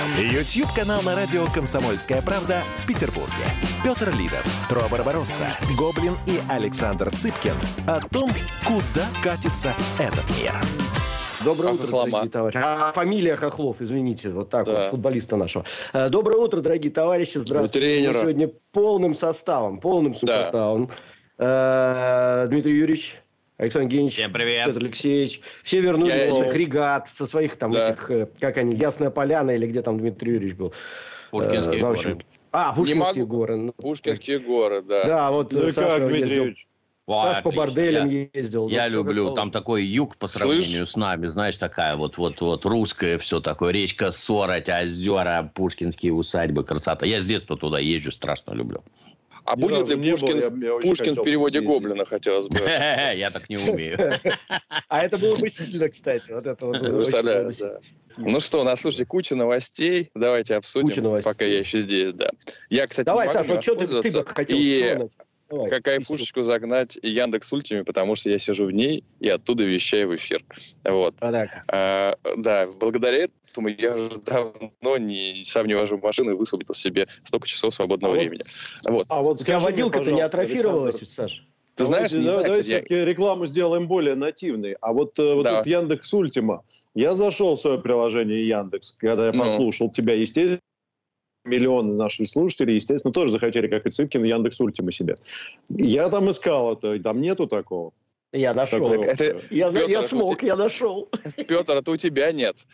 Ютьюб-канал на радио «Комсомольская правда» в Петербурге. Петр Лидов, Тро Барбаросса, Гоблин и Александр Цыпкин о том, куда катится этот мир. Доброе утро, дорогие товарищи. А, фамилия Хохлов, извините, вот так да. вот, футболиста нашего. Э, доброе утро, дорогие товарищи. Здравствуйте. Тренера. сегодня полным составом, полным да. составом. Э, Дмитрий Юрьевич. Александр Евгеньевич, Всем привет. Петр Алексеевич. Все вернулись Я... со своих регат, со своих там да. этих, э, как они, Ясная Поляна или где там Дмитрий Юрьевич был. Пушкинские э, горы. А, Пушкинские горы. Ну, Пушкинские горы, да. Да, вот ну, Саша как, Дмитрий Юрьевич? Саш по борделям я, ездил. Я люблю. Там такой юг по сравнению Слышь? с нами. Знаешь, такая вот, вот, вот русское все такое. Речка Сороть, озера, пушкинские усадьбы, красота. Я с детства туда езжу, страшно люблю. А Ни будет ли Пушкин, был, я, я Пушкин в переводе Гоблина, хотелось бы? Я так не умею. А это было бы сильно, кстати. Вот это вот. Ну что, у нас, слушайте, куча новостей. Давайте обсудим, пока я еще здесь, да. Я, кстати, Давай, Саша, вот что ты, бы хотел. Давай, какая фушечку загнать Яндекс Ультиме, потому что я сижу в ней и оттуда вещаю в эфир. Вот. А, да, благодаря этому я уже давно не, сам не вожу машину и высвободил себе столько часов свободного а времени. Вот. А вот скажи водилка-то не атрофировалась, Саша? Ты знаешь, давайте, давайте, давайте все-таки рекламу сделаем более нативной. А вот, э, вот да. этот Яндекс Ультима. Я зашел в свое приложение Яндекс, когда я ну. послушал тебя, естественно, миллионы наших слушателей, естественно, тоже захотели, как и Цыпкин, Яндекс Ультима себе. Я там искал это, там нету такого. Я нашел. Это, я, Петр, я смог, тебя, я нашел. Петр, это у тебя нет.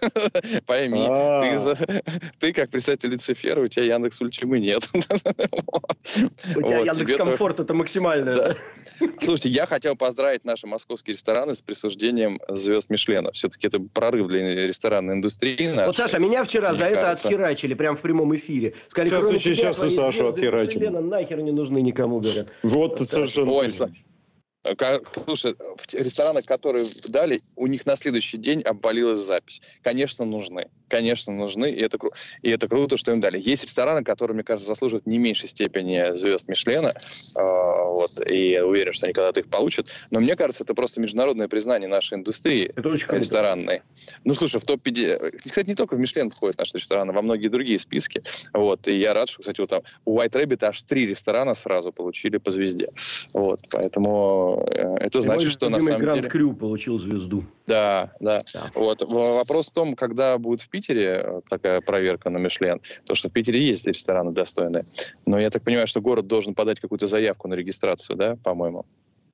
Пойми, а. ты, ты как представитель Люцифера, у тебя Яндекс Ультимы нет. У тебя Яндекс Комфорт это максимально. Слушайте, я хотел поздравить наши московские рестораны с присуждением звезд Мишлена. Все-таки это прорыв для ресторанной индустрии. Вот, Саша, меня вчера за это отхерачили прямо в прямом эфире. Сказали, сейчас и Сашу отхерачили. Нахер не нужны никому, говорят. Вот совершенно. Слушай, в ресторанах, которые дали, у них на следующий день обвалилась запись. Конечно, нужны. Конечно, нужны. И это, и это круто, что им дали. Есть рестораны, которые, мне кажется, заслуживают не меньшей степени звезд Мишлена. Э, вот, и я уверен, что они когда-то их получат. Но мне кажется, это просто международное признание нашей индустрии это очень ресторанной. Ну, слушай, в топ-50... Кстати, не только в Мишлен входят наши рестораны, во многие другие списки. Вот, и я рад, что, кстати, вот там у White Rabbit аж три ресторана сразу получили по звезде. Вот, поэтому Э, это значит, что на самом Гранд деле... Крю получил звезду. Да, да, да. Вот. Вопрос в том, когда будет в Питере э, такая проверка на Мишлен. То, что в Питере есть рестораны достойные. Но я так понимаю, что город должен подать какую-то заявку на регистрацию, да, по-моему?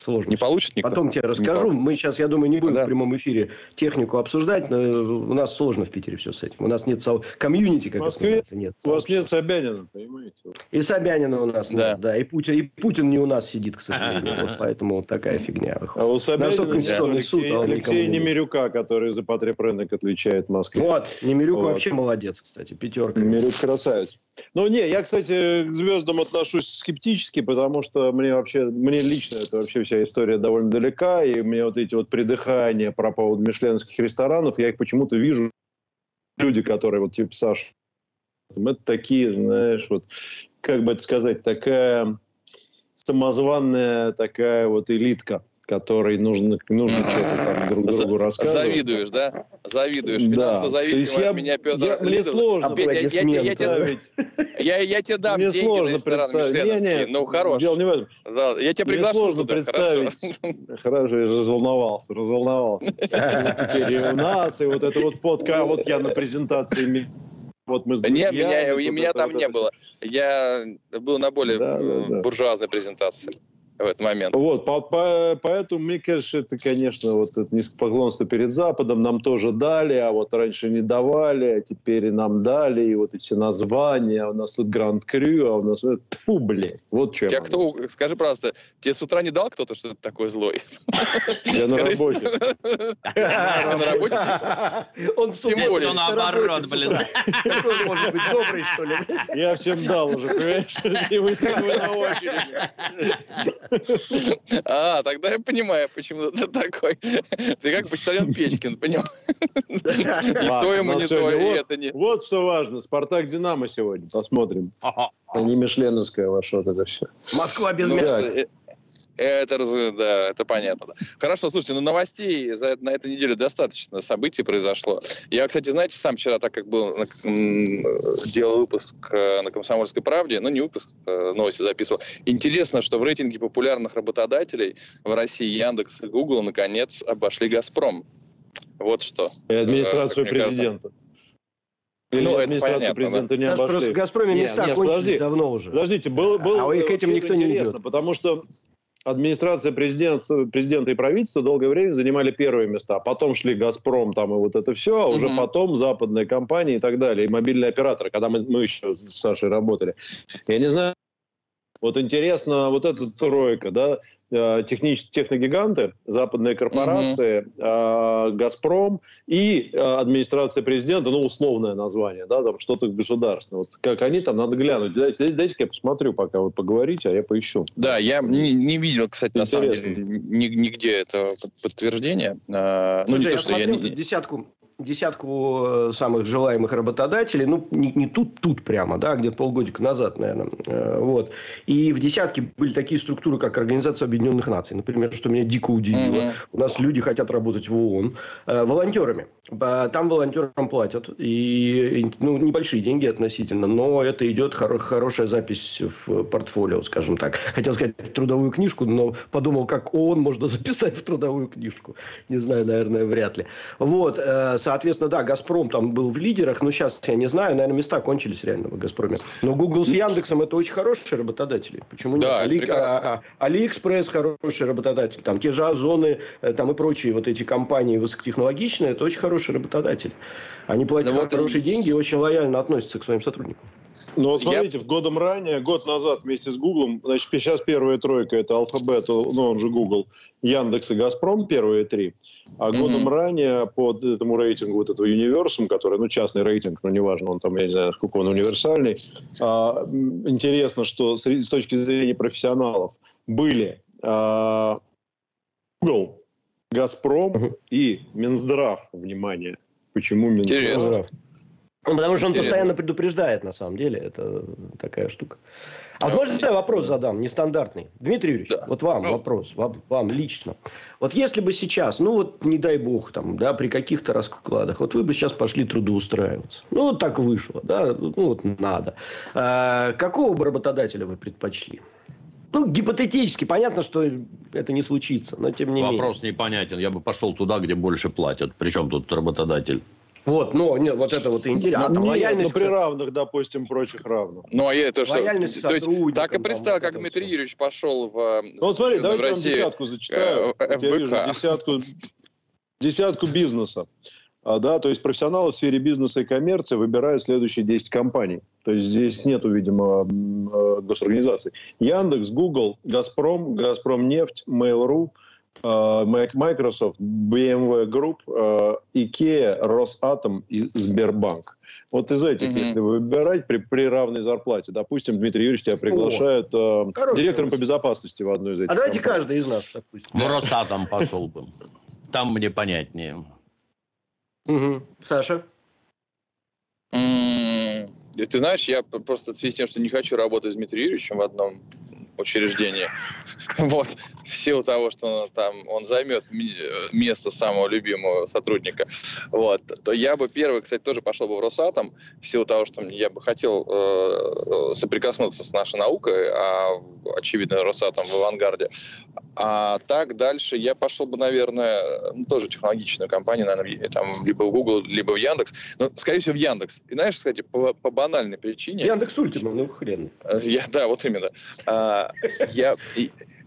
Сложно. Не получит никто? Потом тебе расскажу. Мы сейчас, я думаю, не будем да. в прямом эфире технику обсуждать, но у нас сложно в Питере все с этим. У нас нет со... комьюнити, как Москве это нет. У вас нет Собянина, понимаете? И Собянина у нас да. нет, да. И Путин, и Путин не у нас сидит, к сожалению. Вот поэтому вот такая фигня выходит. А у Собянина Конституционный суд, а Алексей Немирюка, который за потребрынок отвечает в Москве. Вот, Немирюк вот. вообще молодец, кстати, пятерка. Немирюк красавец. Ну, не, я, кстати, к звездам отношусь скептически, потому что мне вообще, мне лично это вообще вся история довольно далека, и мне вот эти вот придыхания про поводу мишленских ресторанов, я их почему-то вижу, люди, которые вот типа Саша, это такие, знаешь, вот, как бы это сказать, такая самозванная такая вот элитка – которой нужно, нужно что-то там друг другу рассказывать. Завидуешь, да? Завидуешь. Финансово да. зависимый от меня Петр. Я, мне сложно я, я, я, я, тебе, я, я тебе дам мне деньги сложно на ресторан Мишленовский. Ну, хорош. Дело не в этом. Да, я тебя приглашу Мне сложно туда, представить. Хорошо. хорошо, я разволновался, разволновался. Теперь и у нас, и вот эта вот фотка, а вот я на презентации вот мы не, меня, меня там не было. Я был на более да, да. буржуазной презентации в этот момент. Вот, по, по, поэтому, мне кажется, это, конечно, вот это низкопоклонство перед Западом нам тоже дали, а вот раньше не давали, а теперь и нам дали, и вот эти названия, у нас тут Гранд Крю, а у нас... Фу, блядь, вот что Тебя кто, скажи, пожалуйста, тебе с утра не дал кто-то, что ты такой злой? Я на работе. на работе? Он Тем более. наоборот, блин. Может быть, добрый, что ли? Я всем дал уже, понимаешь? И вы на очереди. А, тогда я понимаю, почему ты такой. Ты как почтальон Печкин, понял? то ему не то, и это не... Вот что важно. Спартак Динамо сегодня. Посмотрим. А не Мишленовская ваша вот это все. Москва без мяса. Это, да, это понятно. Да. Хорошо, слушайте, ну новостей за, на этой неделе достаточно событий произошло. Я, кстати, знаете, сам вчера, так как был, делал выпуск э, на «Комсомольской правде», ну, не выпуск, э, новости записывал. Интересно, что в рейтинге популярных работодателей в России Яндекс и Google наконец обошли «Газпром». Вот что. И администрацию президента. Или ну, администрацию президента да? не обошли. Просто в «Газпроме» места нет, кончились подожди, давно уже. Подождите, был, был, а к этим никто не идет. Потому что администрация президента, президента и правительства долгое время занимали первые места. Потом шли «Газпром» там и вот это все, а уже угу. потом западные компании и так далее, и мобильные операторы, когда мы, мы еще с Сашей работали. Я не знаю, вот интересно, вот эта тройка, да, э, технич, техногиганты, западные корпорации, угу. Газпром и э, администрация президента, ну, условное название, да, там что-то государственное. Вот как они там, надо глянуть. Дайте, дайте я посмотрю, пока вы поговорите, а я поищу. Да, я не, не видел, кстати, интересно. на самом деле, нигде это подтверждение. Ну, Слушай, не то, я что смотрел я не... десятку десятку э, самых желаемых работодателей, ну, не, не тут, тут прямо, да, где-то полгодика назад, наверное. Э, вот. И в десятке были такие структуры, как Организация Объединенных Наций. Например, что меня дико удивило. Mm-hmm. У нас люди хотят работать в ООН. Э, волонтерами. Там волонтерам платят. И, ну, небольшие деньги относительно, но это идет хоро- хорошая запись в портфолио, скажем так. Хотел сказать трудовую книжку, но подумал, как ООН можно записать в трудовую книжку. Не знаю, наверное, вряд ли. Вот, Соответственно, да, «Газпром» там был в лидерах, но сейчас я не знаю, наверное, места кончились реально в «Газпроме». Но Google с Яндексом – это очень хорошие работодатели. Почему нет? Да, Али... а, а, Алиэкспресс – хороший работодатель. Там те же Озоны э, там и прочие вот эти компании высокотехнологичные – это очень хорошие работодатели. Они платят да хорошие вот... деньги и очень лояльно относятся к своим сотрудникам. Ну, вот смотрите, Я... в годом ранее, год назад вместе с Гуглом, значит, сейчас первая тройка – это Alphabet, ну, он же Google, Яндекс и Газпром, первые три. А mm-hmm. годом ранее по этому рейтингу вот этого Universum, который, ну, частный рейтинг, но неважно, он там, я не знаю, сколько он универсальный, а, интересно, что с, с точки зрения профессионалов были а, Google, Газпром mm-hmm. и Минздрав, внимание. Почему Минздрав? Интересно. Ну, потому что он Интересно. постоянно предупреждает, на самом деле. Это такая штука. А вот можно я вопрос задам, нестандартный? Дмитрий Юрьевич, да. вот вам ну. вопрос, вам, вам лично. Вот если бы сейчас, ну вот не дай бог, там, да, при каких-то раскладах, вот вы бы сейчас пошли трудоустраиваться. Ну, вот так вышло, да, ну вот надо. А, какого бы работодателя вы предпочли? Ну, гипотетически, понятно, что это не случится, но тем не Вопрос менее. Вопрос непонятен. Я бы пошел туда, где больше платят. Причем тут работодатель? Вот, ну, нет, вот это вот интересно. Ну, а лояльность... Ну, при равных, допустим, прочих равных. Ну, а я то, что... Лояльность то есть, так и представь, как Дмитрий Юрьевич пошел в... Ну, смотри, давайте я вам десятку зачитаю. Э, я вижу десятку, десятку бизнеса. А, да, то есть профессионалы в сфере бизнеса и коммерции выбирают следующие 10 компаний. То есть здесь нету, видимо, э, госорганизаций. Яндекс, Google, Газпром, Газпром нефть, Mail.ru, Э, Microsoft, BMW Group, э, IKEA, Росатом и Сбербанк. Вот из этих, угу. если выбирать при, при равной зарплате, допустим, Дмитрий Юрьевич тебя приглашает О, э, директором по безопасности в одну из этих. А давайте компаний. каждый из нас, допустим. Ну, Росатом пошел бы. Там мне понятнее. Угу. Саша? Ты знаешь, я просто в связи с тем, что не хочу работать с Дмитрием Юрьевичем в одном учреждении. Вот. В силу того, что он, там он займет место самого любимого сотрудника. Вот. То я бы первый, кстати, тоже пошел бы в Росатом, в силу того, что я бы хотел э, соприкоснуться с нашей наукой, а очевидно, Росатом в авангарде. А так дальше я пошел бы, наверное, ну, тоже технологичную компанию, наверное, там, либо в Google, либо в Яндекс. Но, скорее всего, в Яндекс. И знаешь, кстати, по, по банальной причине... Яндекс Ультима, ну хрен. Я, да, вот именно. А, я,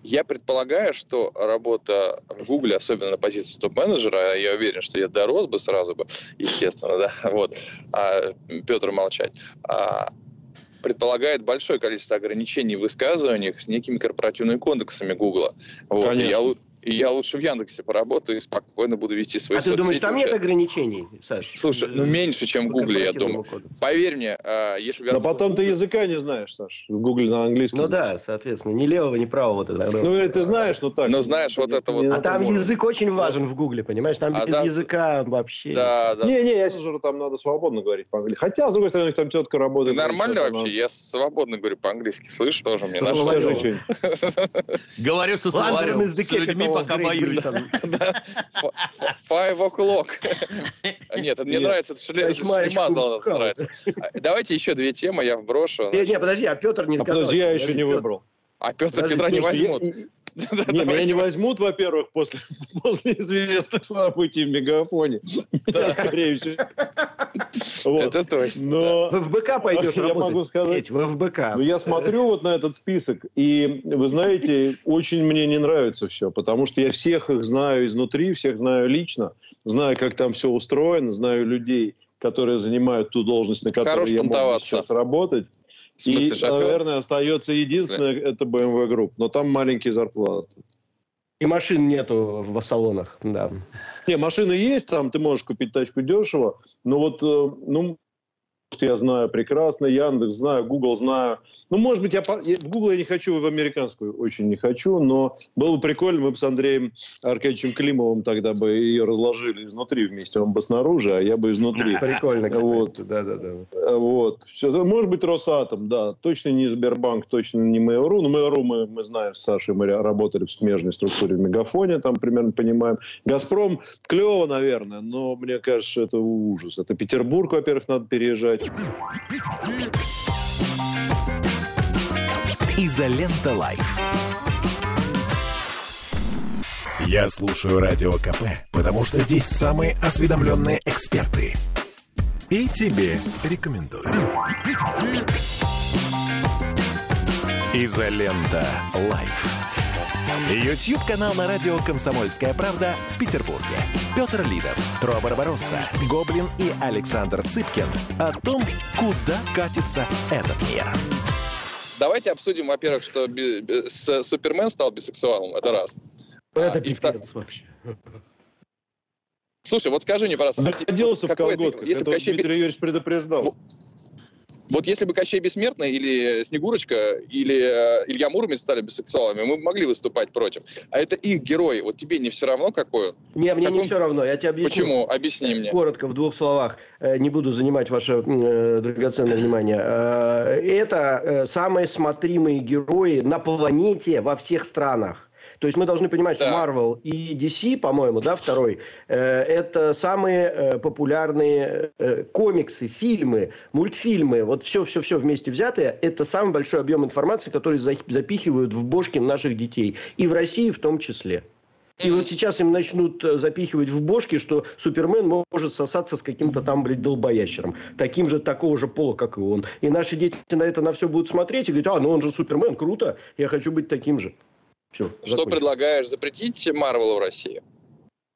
я предполагаю, что работа в Гугле, особенно на позиции топ-менеджера, я уверен, что я дорос бы сразу бы, естественно, да, вот, а Петр молчать, а, предполагает большое количество ограничений в высказываниях с некими корпоративными кодексами Гугла. Вот. Я, и я лучше в Яндексе поработаю и спокойно буду вести свои А ты думаешь, там нет ограничений, Саш? Слушай, ну меньше, чем в Гугле, я думаю. Коду. Поверь мне, а, если... Но потом ты языка не знаешь, Саш. В Гугле на английском. Ну да, соответственно. Ни левого, ни правого. Вот это. Ну, ты знаешь, но так. Ну, знаешь, вот это вот... А там язык очень важен в Гугле, понимаешь? Там а без языка вообще... Да, да. Не-не, я сижу, там надо свободно говорить по-английски. Хотя, с другой стороны, там тетка работает. Ты нормально вообще? Я свободно говорю по-английски. Слышь, тоже мне. Говорю со людьми, пока боюсь. Five o'clock. Нет, мне нравится, это Шлемазал нравится. Давайте еще две темы я вброшу. Нет, подожди, а Петр не сказал. Подожди, я еще не выбрал. А Петр Петра не возьмут. Не, меня не возьмут, во-первых, после, после известных событий в Мегафоне. Да. Скорее всего. Это точно. Но в ФБК пойдешь Я могу сказать. В ФБК. Но я смотрю вот на этот список, и, вы знаете, очень мне не нравится все, потому что я всех их знаю изнутри, всех знаю лично, знаю, как там все устроено, знаю людей, которые занимают ту должность, на которой Хорош я могу сейчас работать. Смысле, и, шофер? наверное, остается единственное, да. это BMW Group. Но там маленькие зарплаты. И машин нету в салонах, да. Не, машины есть, там ты можешь купить тачку дешево, но вот, э, ну, я знаю прекрасно, Яндекс знаю, Google знаю. Ну, может быть, я в Google я не хочу, в американскую очень не хочу, но было бы прикольно, мы бы с Андреем Аркадьевичем Климовым тогда бы ее разложили изнутри вместе, он бы снаружи, а я бы изнутри. Прикольно, кстати. Вот. Да, да, да. Вот. Все. Может быть, Росатом, да. Точно не Сбербанк, точно не Mail.ru. Но Mail.ru мы, мы знаем с Сашей, мы работали в смежной структуре в Мегафоне, там примерно понимаем. Газпром клево, наверное, но мне кажется, это ужас. Это Петербург, во-первых, надо переезжать. Изолента Live. Я слушаю Радио КП, потому что здесь самые осведомленные эксперты. И тебе рекомендую. Изолента Live. YouTube-канал на радио «Комсомольская правда» в Петербурге. Петр Лидов, Тро Барбаросса, Гоблин и Александр Цыпкин о том, куда катится этот мир. Давайте обсудим, во-первых, что Супермен стал бисексуалом. Это раз. Это а, пипец вообще. Слушай, вот скажи мне, пожалуйста. Находился в колготках. Если Это Кощей... Дмитрий Юрьевич предупреждал. Вот если бы Кощей Бессмертный или Снегурочка или э, Илья Муромец стали бисексуалами, мы бы могли выступать против. А это их герой. Вот тебе не все равно какой он? Не, мне не все равно. Я тебе объясню. Почему? Объясни мне. Коротко, в двух словах. Э, не буду занимать ваше э, драгоценное внимание. Э, это э, самые смотримые герои на планете во всех странах. То есть мы должны понимать, да. что Marvel и DC, по-моему, да, второй, э, это самые э, популярные э, комиксы, фильмы, мультфильмы, вот все-все-все вместе взятое, это самый большой объем информации, который за, запихивают в бошки наших детей. И в России в том числе. И вот сейчас им начнут э, запихивать в бошки, что Супермен может сосаться с каким-то там, блядь, долбоящером. Таким же, такого же пола, как и он. И наши дети на это на все будут смотреть и говорить, а, ну он же Супермен, круто, я хочу быть таким же. Все, Что закончим. предлагаешь? Запретить Марвел в России?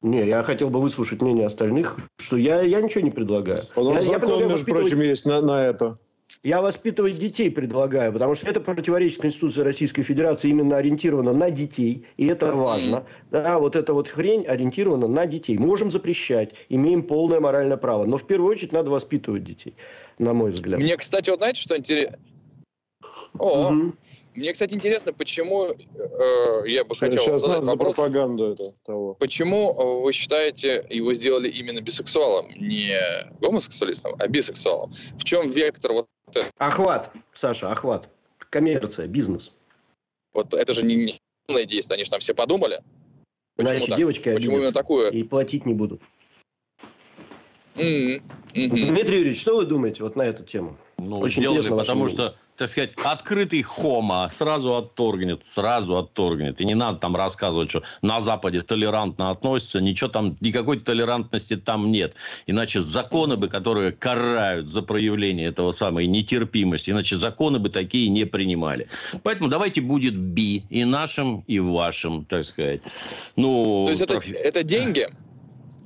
Не, я хотел бы выслушать мнение остальных, что я, я ничего не предлагаю. Нас я, закон, я между прочим, есть на, на это. Я воспитывать детей предлагаю, потому что это противоречит Конституции Российской Федерации, именно ориентировано на детей, и это важно. Да, вот эта вот хрень ориентирована на детей. Можем запрещать, имеем полное моральное право, но в первую очередь надо воспитывать детей, на мой взгляд. Мне, кстати, вот знаете, что интересно? О, угу. Мне, кстати, интересно, почему э, я бы хотел Сейчас задать вопрос. За пропаганду это того. Почему э, вы считаете его сделали именно бисексуалом, не гомосексуалистом, а бисексуалом? В чем вектор вот это? Охват, Саша, охват. Коммерция, бизнес. Вот это же не умное действие, они же там все подумали. Почему Иначе так? девочки Почему именно такое? И платить не будут. Mm-hmm. Mm-hmm. Дмитрий Юрьевич, что вы думаете вот на эту тему? Ну, Очень сделали, потому что так сказать, открытый хома сразу отторгнет, сразу отторгнет. И не надо там рассказывать, что на Западе толерантно относятся, ничего там, никакой толерантности там нет. Иначе законы бы, которые карают за проявление этого самой нетерпимости, иначе законы бы такие не принимали. Поэтому давайте будет би и нашим, и вашим, так сказать. Ну, То есть это, это деньги?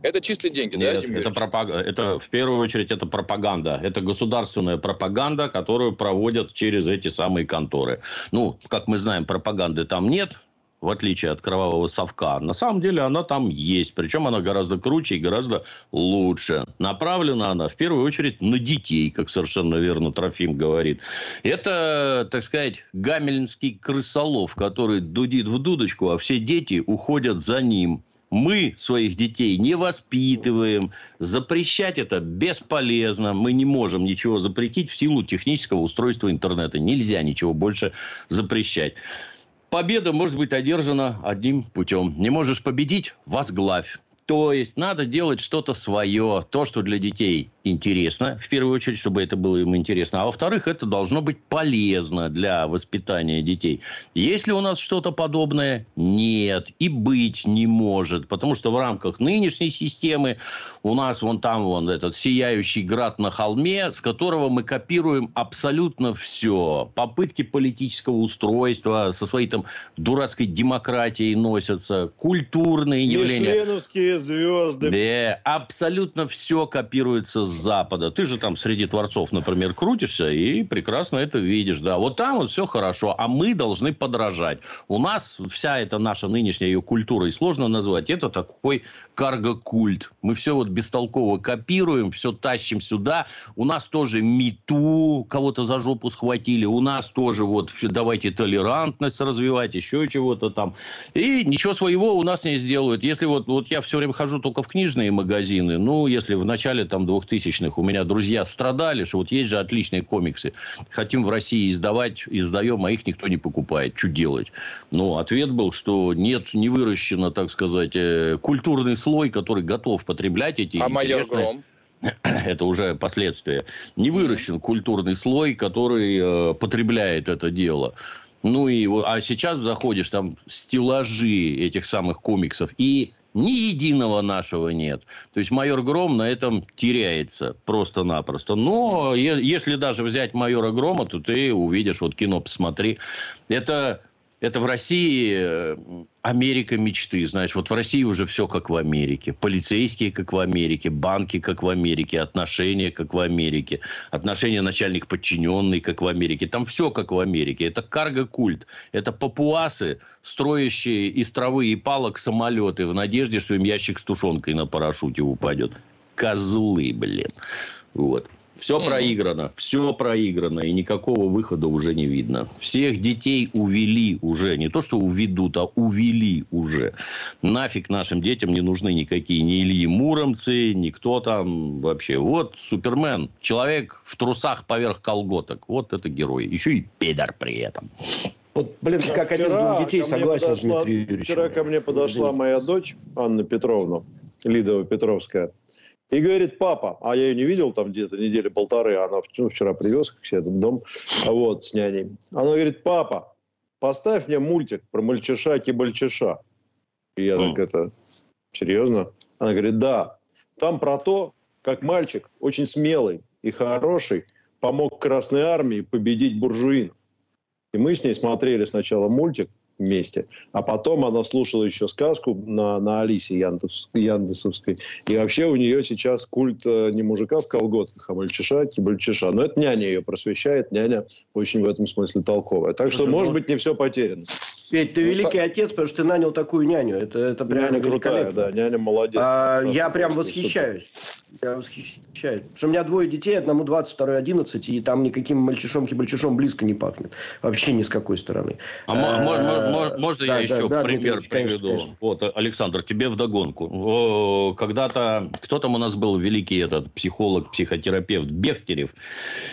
Это чистые деньги, Нет, да, это, пропаг... это в первую очередь это пропаганда. Это государственная пропаганда, которую проводят через эти самые конторы. Ну, как мы знаем, пропаганды там нет, в отличие от кровавого совка. На самом деле она там есть. Причем она гораздо круче и гораздо лучше. Направлена она в первую очередь на детей, как совершенно верно Трофим говорит. Это, так сказать, гамельнский крысолов, который дудит в дудочку, а все дети уходят за ним мы своих детей не воспитываем. Запрещать это бесполезно. Мы не можем ничего запретить в силу технического устройства интернета. Нельзя ничего больше запрещать. Победа может быть одержана одним путем. Не можешь победить – возглавь. То есть надо делать что-то свое, то, что для детей интересно, в первую очередь, чтобы это было им интересно. А во-вторых, это должно быть полезно для воспитания детей. Есть ли у нас что-то подобное? Нет. И быть не может. Потому что в рамках нынешней системы у нас вон там вон этот сияющий град на холме, с которого мы копируем абсолютно все. Попытки политического устройства со своей там дурацкой демократией носятся, культурные явления звезды. Да, абсолютно все копируется Запада. Ты же там среди творцов, например, крутишься и прекрасно это видишь. Да, вот там вот все хорошо, а мы должны подражать. У нас вся эта наша нынешняя ее культура, и сложно назвать, это такой карго-культ. Мы все вот бестолково копируем, все тащим сюда. У нас тоже мету, кого-то за жопу схватили. У нас тоже вот давайте толерантность развивать, еще чего-то там. И ничего своего у нас не сделают. Если вот, вот я все время хожу только в книжные магазины. Ну, если в начале там 2000-х у меня друзья страдали, что вот есть же отличные комиксы. Хотим в России издавать, издаем, а их никто не покупает. Что делать? Ну, ответ был, что нет, не выращено, так сказать, э, культурный слой, который готов потреблять эти А майор Гром? это уже последствия. Не выращен культурный слой, который э, потребляет это дело. Ну и а сейчас заходишь там стеллажи этих самых комиксов и ни единого нашего нет. То есть майор Гром на этом теряется просто-напросто. Но если даже взять майора Грома, то ты увидишь, вот кино посмотри. Это это в России э, Америка мечты, знаешь, вот в России уже все как в Америке. Полицейские как в Америке, банки как в Америке, отношения как в Америке, отношения начальник подчиненный как в Америке. Там все как в Америке. Это карго-культ. Это папуасы, строящие из травы и палок самолеты в надежде, что им ящик с тушенкой на парашюте упадет. Козлы, блин. Вот. Все проиграно, все проиграно, и никакого выхода уже не видно. Всех детей увели уже, не то что уведут, а увели уже. Нафиг нашим детям не нужны никакие ни Ильи Муромцы, никто там вообще. Вот Супермен, человек в трусах поверх колготок. Вот это герой. Еще и педар при этом. Вот, блин, как один из детей согласен подошла, Вчера ко мне подошла моя дочь, Анна Петровна, Лидова Петровская, и говорит, папа, а я ее не видел там где-то недели полторы, она ну, вчера привез к себе в дом, вот, с няней. Она говорит, папа, поставь мне мультик про мальчиша Кибальчиша. И я так, это, серьезно? Она говорит, да. Там про то, как мальчик, очень смелый и хороший, помог Красной Армии победить буржуин. И мы с ней смотрели сначала мультик, вместе. А потом она слушала еще сказку на, на Алисе Яндекс, Яндесовской. И вообще у нее сейчас культ э, не мужика в колготках, а мальчиша, кибальчиша. Но это няня ее просвещает. Няня очень в этом смысле толковая. Так что, может быть, не все потеряно. Петь, ты ну, великий со... отец, потому что ты нанял такую няню. Это, это прям няня крутая, да, няня молодец. А, я прям восхищаюсь. Я восхищаюсь. Потому что у меня двое детей, одному 20, второй 11, и там никаким мальчишом-кибальчишом близко не пахнет. Вообще ни с какой стороны. А, а можно я еще пример приведу? Вот, Александр, тебе вдогонку. Когда-то, кто там у нас был великий этот психолог, психотерапевт Бехтерев?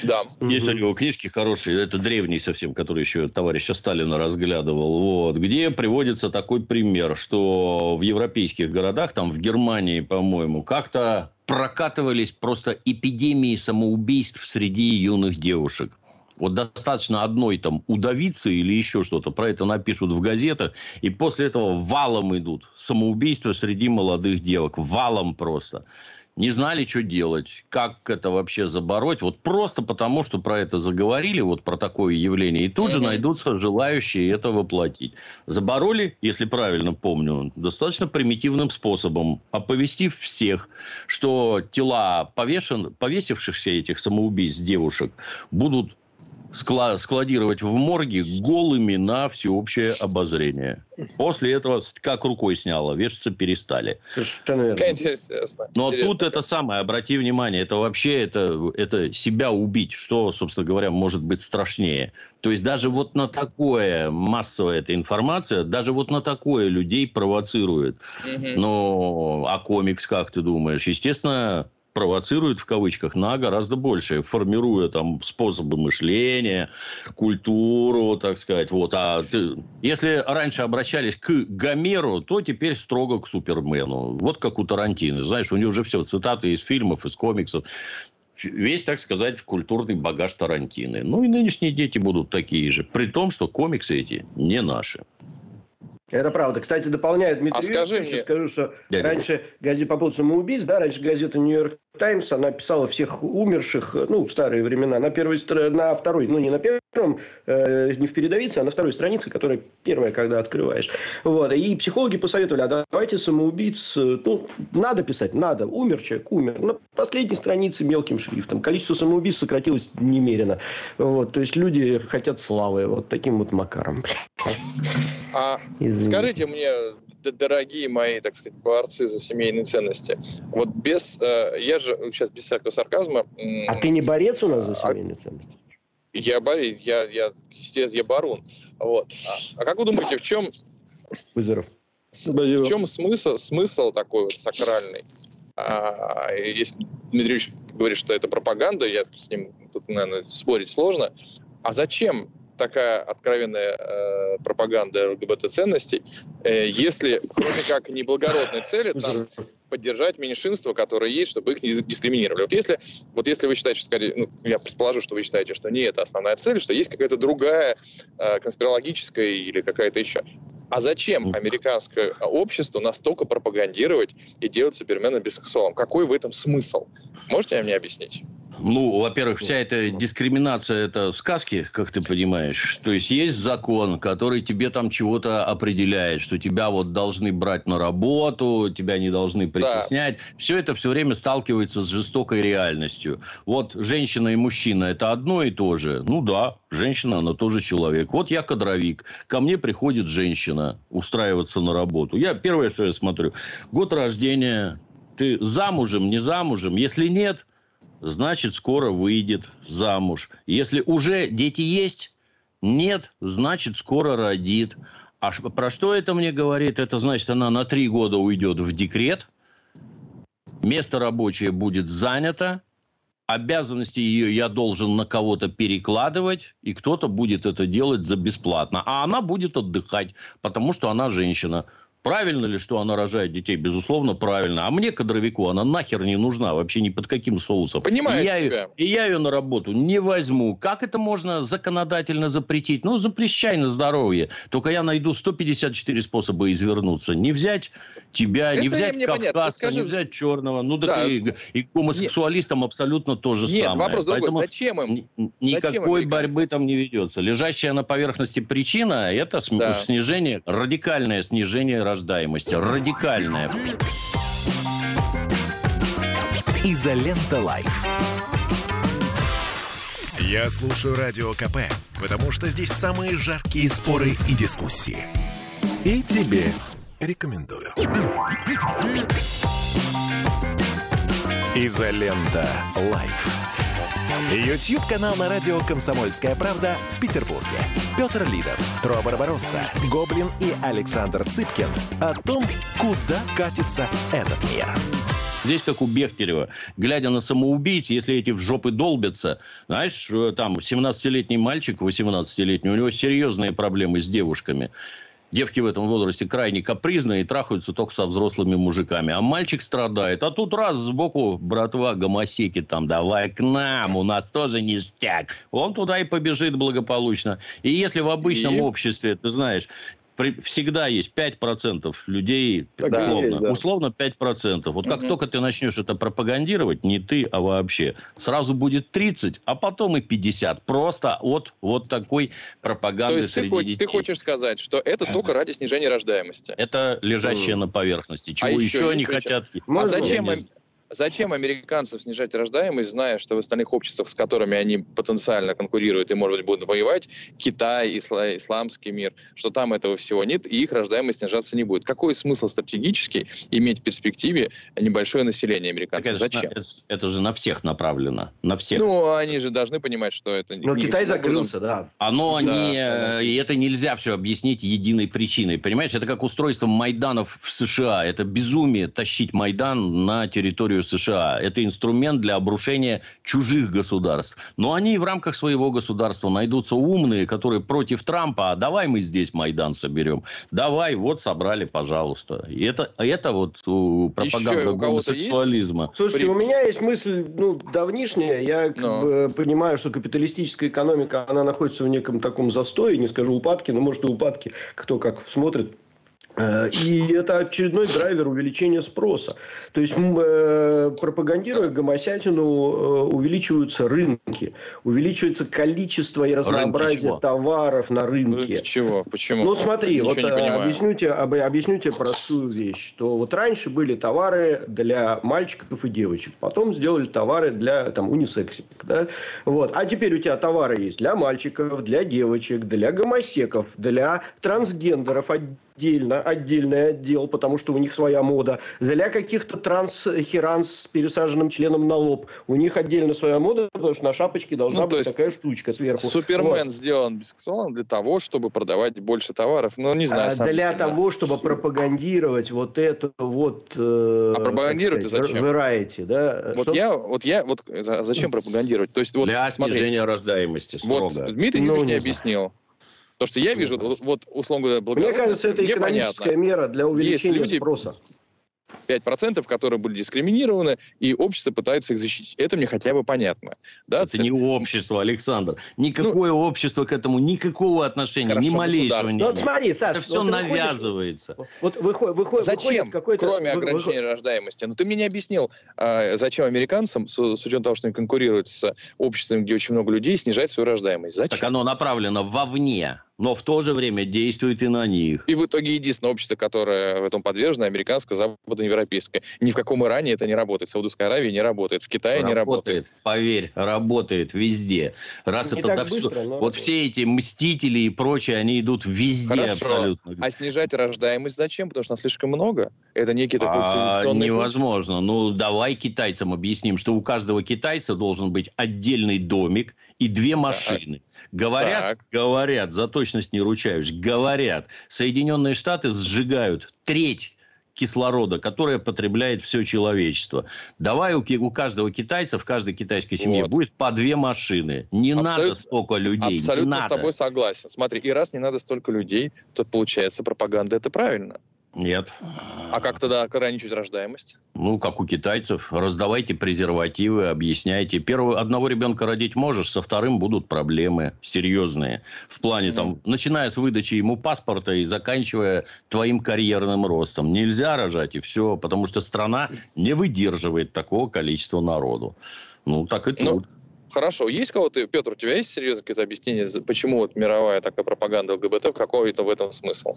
Да. Есть у него книжки хорошие, это древний совсем, который еще товарища Сталина разглядывал вот, где приводится такой пример, что в европейских городах, там в Германии, по-моему, как-то прокатывались просто эпидемии самоубийств среди юных девушек. Вот достаточно одной там удавиться или еще что-то. Про это напишут в газетах. И после этого валом идут самоубийства среди молодых девок. Валом просто не знали, что делать, как это вообще забороть. Вот просто потому, что про это заговорили, вот про такое явление. И тут же найдутся желающие это воплотить. Забороли, если правильно помню, достаточно примитивным способом, оповестив всех, что тела повешен, повесившихся этих самоубийств девушек будут складировать в морге голыми на всеобщее обозрение. После этого как рукой сняло, вешаться перестали. Совершенно верно. Интересно. Но Интересно. тут это самое, обрати внимание, это вообще это, это себя убить, что, собственно говоря, может быть страшнее. То есть даже вот на такое массовая эта информация, даже вот на такое людей провоцирует. Угу. Но а комикс, как ты думаешь? Естественно, провоцирует в кавычках на гораздо больше, формируя там способы мышления, культуру, так сказать. Вот. А ты, если раньше обращались к Гомеру, то теперь строго к Супермену. Вот как у Тарантино. Знаешь, у него уже все, цитаты из фильмов, из комиксов. Весь, так сказать, культурный багаж Тарантины. Ну и нынешние дети будут такие же. При том, что комиксы эти не наши. Это правда. Кстати, дополняет Дмитрий а скажи мне... скажу, что Дядя. раньше газета по поводу самоубийц, да, раньше газета «Нью-Йорк Таймс», она писала всех умерших, ну, в старые времена, на первой, на второй, ну, не на первом, э, не в передовице, а на второй странице, которая первая, когда открываешь. Вот. И психологи посоветовали, а давайте самоубийц, ну, надо писать, надо. Умер человек, умер. На последней странице мелким шрифтом. Количество самоубийц сократилось немерено. Вот. То есть, люди хотят славы. Вот таким вот макаром. А скажите мне, дорогие мои, так сказать, борцы за семейные ценности, вот без, э, я же сейчас без всякого сарказма... А ты не борец у нас за а семейные а, ценности? Я борец, я, я, естественно, я барон. Вот. А, а как вы думаете, в чем... Вызоров. В чем смысл, смысл такой вот сакральный? А, если Дмитрий Ильич говорит, что это пропаганда, я с ним тут, наверное, спорить сложно. А зачем такая откровенная э, пропаганда ЛГБТ-ценностей, э, если, кроме как, неблагородной цели, там, поддержать меньшинства, которые есть, чтобы их не дискриминировали. Вот если, вот если вы считаете, что, скорее, ну, я предположу, что вы считаете, что не это основная цель, что есть какая-то другая э, конспирологическая или какая-то еще. А зачем американское общество настолько пропагандировать и делать Супермена бисексуалом? Какой в этом смысл? Можете мне объяснить? Ну, во-первых, вся эта дискриминация – это сказки, как ты понимаешь. То есть, есть закон, который тебе там чего-то определяет, что тебя вот должны брать на работу, тебя не должны притеснять. Да. Все это все время сталкивается с жестокой реальностью. Вот женщина и мужчина – это одно и то же. Ну да, женщина, она тоже человек. Вот я кадровик, ко мне приходит женщина устраиваться на работу. Я первое, что я смотрю, год рождения, ты замужем, не замужем? Если нет, значит, скоро выйдет замуж. Если уже дети есть, нет, значит, скоро родит. А про что это мне говорит? Это значит, она на три года уйдет в декрет, место рабочее будет занято, обязанности ее я должен на кого-то перекладывать, и кто-то будет это делать за бесплатно. А она будет отдыхать, потому что она женщина. Правильно ли, что она рожает детей? Безусловно, правильно. А мне, кадровику, она нахер не нужна. Вообще ни под каким соусом. Понимаю и я тебя. Ее, и я ее на работу не возьму. Как это можно законодательно запретить? Ну, запрещай на здоровье. Только я найду 154 способа извернуться. Не взять тебя, это не взять кавказца, Скажи... не взять черного. Ну, да. и, и гомосексуалистам Нет. абсолютно то же Нет, самое. вопрос другой. Поэтому Зачем им? Никакой Зачем борьбы там не ведется. Лежащая на поверхности причина – это да. снижение, радикальное снижение рождаемости. Радикальная. Изолента Live. Я слушаю Радио КП, потому что здесь самые жаркие споры и дискуссии. И тебе рекомендую. Изолента Live. YouTube-канал на радио «Комсомольская правда» в Петербурге. Петр Лидов, Тро Барбаросса, Гоблин и Александр Цыпкин о том, куда катится этот мир. Здесь как у Бехтерева. Глядя на самоубийц, если эти в жопы долбятся, знаешь, там 17-летний мальчик, 18-летний, у него серьезные проблемы с девушками. Девки в этом возрасте крайне капризные и трахаются только со взрослыми мужиками. А мальчик страдает. А тут раз сбоку братва гомосеки там, давай к нам, у нас тоже ништяк. Он туда и побежит благополучно. И если в обычном и... обществе, ты знаешь, всегда есть 5% людей, так условно, есть, да. условно 5%. Вот как угу. только ты начнешь это пропагандировать, не ты, а вообще, сразу будет 30, а потом и 50. Просто от вот такой пропаганды То есть среди ты, детей. ты хочешь сказать, что это только ради снижения рождаемости? Это лежащее mm. на поверхности. Чего а еще, еще они хотят? А зачем им, зачем американцам снижать рождаемость, зная, что в остальных обществах, с которыми они потенциально конкурируют и, может быть, будут воевать, Китай, исла, исламский мир, что там этого всего нет, и их рождаемость снижаться не будет. Какой смысл стратегически иметь в перспективе небольшое население американцев? Это Зачем? Же, это, это же на всех направлено. На всех. Ну, они же должны понимать, что это... Но Китай закрылся, да. Оно да, не... Да. И это нельзя все объяснить единой причиной. Понимаешь, это как устройство Майданов в США. Это безумие тащить Майдан на территорию США. Это инструмент для обрушения чужих государств. Но они в рамках своего государства найдутся умные, которые против Трампа, а давай мы здесь Майдан соберем. Давай, вот собрали, пожалуйста. И это, это вот пропаганда гомосексуализма. Есть? Слушайте, При... у меня есть мысль, ну, давнишняя. Я как бы, понимаю, что капиталистическая экономика, она находится в неком таком застое, не скажу упадке, но может и упадке, кто как смотрит. Э, и это очередной драйвер увеличения спроса. То есть, э, пропагандируя гомосятину, э, увеличиваются рынки, увеличивается количество и разнообразие товаров на рынке. Рынки чего? Почему? Ну, смотри, вот объясню тебе, объясню тебе простую вещь, что вот раньше были товары для мальчиков и девочек, потом сделали товары для там, унисексик. Да? Вот. А теперь у тебя товары есть для мальчиков, для девочек, для гомосеков, для трансгендеров, отдельно, отдельный отдел, потому что у них своя мода. Для каких-то транс-херанс с пересаженным членом на лоб. У них отдельно своя мода, потому что на шапочке должна ну, быть такая штучка сверху. Супермен вот. сделан бисексуалом для того, чтобы продавать больше товаров. Ну, не знаю. А для того, чтобы пропагандировать вот это вот... Э, а пропагандировать сказать, зачем? Variety, да? Вот я, вот я, вот а зачем пропагандировать? То есть, вот, для снижения рождаемости, строго. Вот, Дмитрий ну, не объяснил. То, что я вижу, вот, условно говоря, благодаря... Мне кажется, это экономическая понятно. мера для увеличения Есть люди, спроса. 5%, которые были дискриминированы, и общество пытается их защитить. Это мне хотя бы понятно. Да, это цель... не общество, Александр. Никакое ну, общество к этому никакого отношения, хорошо, ни малейшего нет. Ну, вот смотри, Саш, это все вот навязывается. Выходишь, вот выходит, выходит, зачем, кроме ограничения выход... рождаемости? Ну, ты мне не объяснил, а, зачем американцам, с, с учетом того, что они конкурируют с обществом, где очень много людей, снижать свою рождаемость. Зачем? Так оно направлено вовне но в то же время действует и на них. И в итоге единственное общество, которое в этом подвержено, американское, западноевропейское. Ни в каком Иране это не работает. В Саудовской Аравии не работает, в Китае работает, не работает. Поверь, работает везде. Раз не это так быстро, все... Вот все эти мстители и прочие, они идут везде Хорошо. абсолютно. А снижать рождаемость зачем? Потому что нас слишком много. Это некий такой а, Невозможно. Путь. Ну, давай китайцам объясним, что у каждого китайца должен быть отдельный домик и две машины. Так. Говорят, так. говорят, за точность не ручаюсь, говорят, Соединенные Штаты сжигают треть кислорода, которое потребляет все человечество. Давай у, у каждого китайца, в каждой китайской семье вот. будет по две машины. Не Абсолют... надо столько людей. Абсолютно с тобой согласен. Смотри, и раз не надо столько людей, то получается пропаганда это правильно. Нет. А как тогда ограничить рождаемость? Ну, как у китайцев. Раздавайте презервативы, объясняйте. Первого, одного ребенка родить можешь, со вторым будут проблемы серьезные. В плане, mm-hmm. там, начиная с выдачи ему паспорта и заканчивая твоим карьерным ростом. Нельзя рожать, и все. Потому что страна не выдерживает такого количества народу. Ну, так и ну, тут. Ну... Хорошо, есть кого-то, Петр, у тебя есть серьезное какие-то объяснения, почему вот мировая такая пропаганда ЛГБТ, какой это в этом смысл?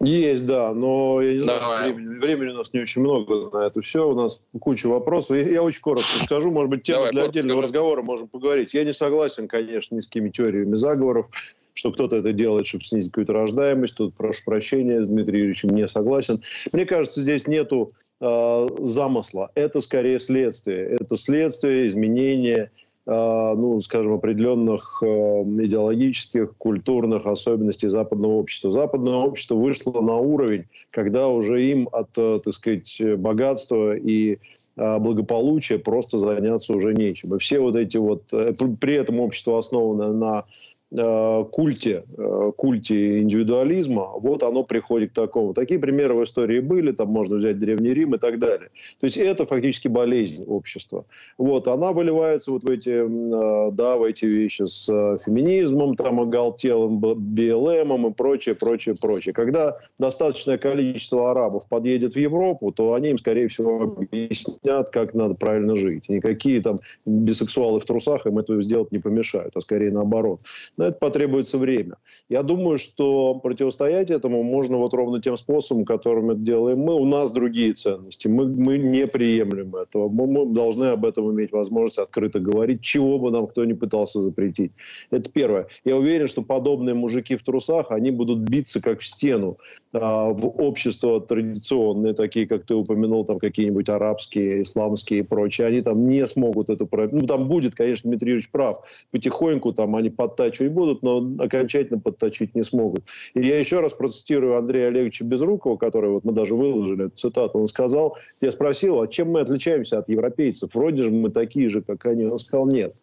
Есть, да, но я не знаю, времени, времени у нас не очень много на это все. У нас куча вопросов. Я, очень коротко скажу, может быть, тему Давай, для отдельного скажу. разговора можем поговорить. Я не согласен, конечно, ни с какими теориями заговоров, что кто-то это делает, чтобы снизить какую-то рождаемость. Тут, прошу прощения, с Дмитрием Юрьевичем не согласен. Мне кажется, здесь нету э, замысла. Это скорее следствие. Это следствие изменения ну, скажем, определенных э, идеологических, культурных особенностей западного общества. Западное общество вышло на уровень, когда уже им от, э, так сказать, богатства и а, благополучия просто заняться уже нечем. И все вот эти вот... Э, при этом общество основано на культе, э, культе индивидуализма, вот оно приходит к такому. Такие примеры в истории были, там можно взять Древний Рим и так далее. То есть это фактически болезнь общества. Вот, она выливается вот в эти, э, да, в эти вещи с феминизмом, там, оголтелым БЛМом и прочее, прочее, прочее. Когда достаточное количество арабов подъедет в Европу, то они им, скорее всего, объяснят, как надо правильно жить. никакие там бисексуалы в трусах им этого сделать не помешают, а скорее наоборот На это потребуется время. Я думаю, что противостоять этому можно вот ровно тем способом, которым это делаем мы. У нас другие ценности. Мы, мы не приемлем этого. Мы, мы должны об этом иметь возможность открыто говорить, чего бы нам кто ни пытался запретить. Это первое. Я уверен, что подобные мужики в трусах, они будут биться как в стену а, в общество традиционные, такие, как ты упомянул, там какие-нибудь арабские, исламские и прочие. Они там не смогут эту... Ну, там будет, конечно, Дмитрий Юрьевич прав. Потихоньку там они подтачивать будут, но окончательно подточить не смогут. И я еще раз процитирую Андрея Олеговича Безрукова, который вот мы даже выложили эту цитату. Он сказал, я спросил, а чем мы отличаемся от европейцев? Вроде же мы такие же, как они. Он сказал, нет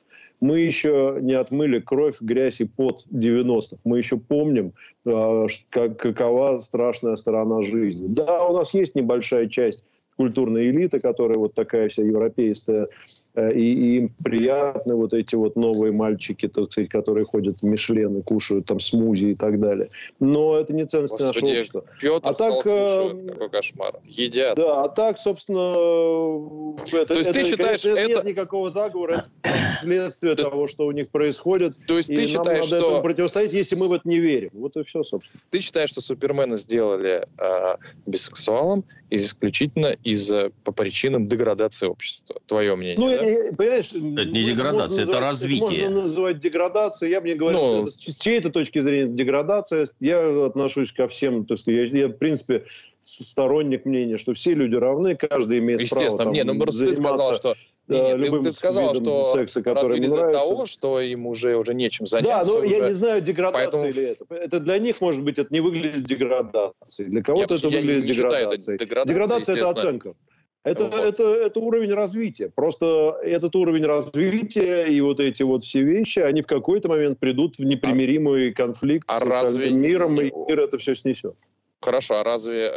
мы еще не отмыли кровь, грязь и пот 90-х. Мы еще помним, э, как, какова страшная сторона жизни. Да, у нас есть небольшая часть культурной элиты, которая вот такая вся европейская, и, им приятны вот эти вот новые мальчики, так сказать, которые ходят в Мишлен и кушают там смузи и так далее. Но это не ценность Господи, нашего общества. Петр а так, кушают, какой кошмар. Едят. Да, а так, собственно, это, То есть это, ты считаешь, конечно, это... нет никакого заговора, это следствие того, что у них происходит. То есть ты считаешь, надо что... этому противостоять, если мы в это не верим. Вот и все, собственно. Ты считаешь, что Супермена сделали э, бисексуалом исключительно из по причинам деградации общества? Твое мнение, ну, да? Понимаешь, это не деградация, это, развитие. Это можно называть деградацией. Я бы не говорю, Но... это, с чьей-то точки зрения деградация. Я отношусь ко всем, так сказать, я, я в принципе сторонник мнения, что все люди равны, каждый имеет Естественно, право там, не, ну, просто ты сказал, что нет, любым ты, ты сказал, что секса, который ему нравится. того, что им уже, уже нечем заняться. Да, но уже. я не знаю, деградация Поэтому... или это. Это для них, может быть, это не выглядит деградацией. Для кого-то это выглядит деградацией. Это деградация, деградация это оценка. Это, вот. это, это уровень развития. Просто этот уровень развития и вот эти вот все вещи, они в какой-то момент придут в непримиримый конфликт а с разве миром, и мир это все снесет. Хорошо, а разве э,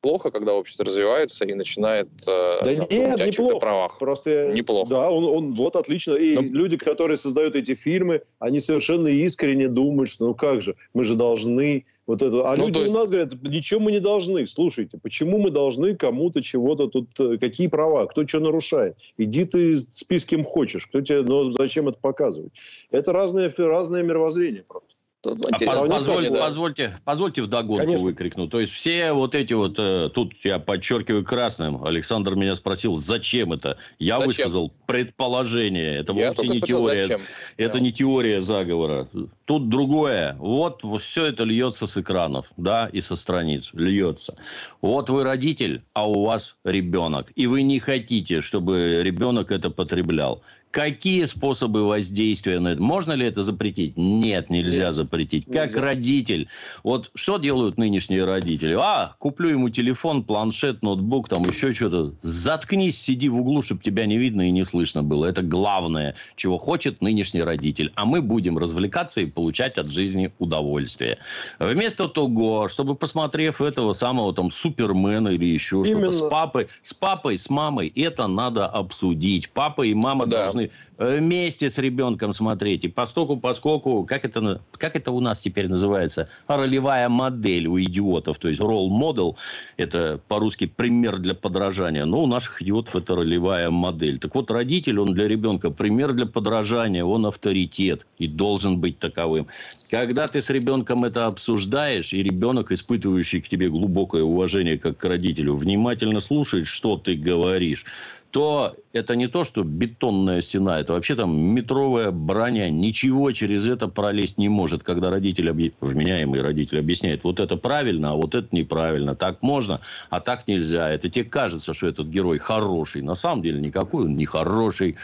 плохо, когда общество развивается и начинает э, да нет, неплохо. правах. Просто неплохо. Да, он, он вот отлично. И Но... люди, которые создают эти фильмы, они совершенно искренне думают, что ну как же, мы же должны вот это. А ну, люди есть... у нас говорят, ничего мы не должны. Слушайте, почему мы должны кому-то чего-то тут, э, какие права, кто что нарушает? Иди ты спи с кем хочешь. Кто тебе, но зачем это показывать? Это разное, разное мировоззрение просто. А позволь, да. позвольте, позвольте вдогонку Конечно. выкрикну. То есть все вот эти вот, э, тут я подчеркиваю красным, Александр меня спросил, зачем это? Я зачем? высказал предположение. Это я вовсе не теория. Зачем? Это да. не теория заговора. Тут другое. Вот все это льется с экранов, да, и со страниц льется. Вот вы родитель, а у вас ребенок, и вы не хотите, чтобы ребенок это потреблял. Какие способы воздействия на это? Можно ли это запретить? Нет, нельзя Нет, запретить. Нельзя. Как родитель. Вот что делают нынешние родители? А, куплю ему телефон, планшет, ноутбук, там еще что-то. Заткнись, сиди в углу, чтобы тебя не видно и не слышно было. Это главное, чего хочет нынешний родитель. А мы будем развлекаться и получать от жизни удовольствие. Вместо того, чтобы посмотрев этого самого там Супермена или еще что-то с папой, с папой, с мамой, это надо обсудить. Папа и мама да. должны должны э, вместе с ребенком смотреть. И постоку, поскольку, как это, как это у нас теперь называется, ролевая модель у идиотов, то есть role model, это по-русски пример для подражания. Но у наших идиотов это ролевая модель. Так вот, родитель, он для ребенка пример для подражания, он авторитет и должен быть таковым. Когда ты с ребенком это обсуждаешь, и ребенок, испытывающий к тебе глубокое уважение как к родителю, внимательно слушает, что ты говоришь, то это не то, что бетонная стена, это вообще там метровая броня. Ничего через это пролезть не может, когда родитель, объ... вменяемый родитель объясняет, вот это правильно, а вот это неправильно. Так можно, а так нельзя. Это тебе кажется, что этот герой хороший. На самом деле никакой он не хороший.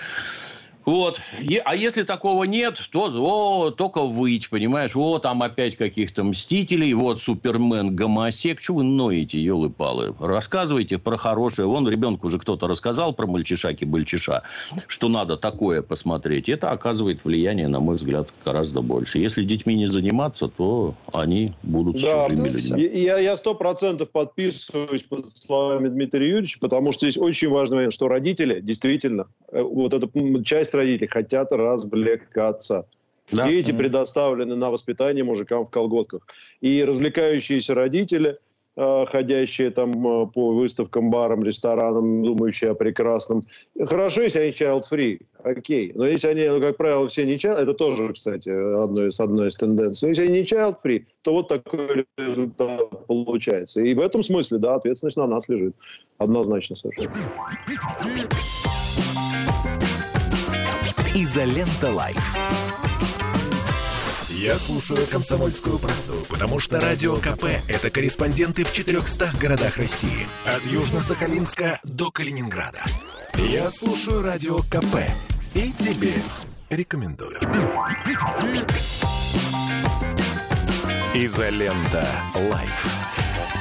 Вот. А если такого нет, то о, только выть, понимаешь? О, там опять каких-то мстителей, вот Супермен, гомосек. Чего вы ноете, елы-палы? Рассказывайте про хорошее. Вон ребенку уже кто-то рассказал про мальчиша-бальчиша, что надо такое посмотреть. Это оказывает влияние, на мой взгляд, гораздо больше. Если детьми не заниматься, то они будут да, чужими людьми. Я сто процентов подписываюсь под словами Дмитрия Юрьевича, потому что здесь очень важный момент, что родители действительно, э, вот эта часть родители хотят развлекаться. Да. Дети предоставлены на воспитание мужикам в колготках. И развлекающиеся родители э, ходящие там э, по выставкам, барам, ресторанам, думающие о прекрасном. Хорошо, если они child-free, окей. Но если они, ну, как правило, все не child, это тоже, кстати, одно из, одна из тенденций. Но если они не child-free, то вот такой результат получается. И в этом смысле, да, ответственность на нас лежит. Однозначно совершенно. Изолента Live. Я слушаю «Комсомольскую правду», потому что «Радио КП» — это корреспонденты в 400 городах России. От Южно-Сахалинска до Калининграда. Я слушаю «Радио КП» и тебе рекомендую. Изолента. Live.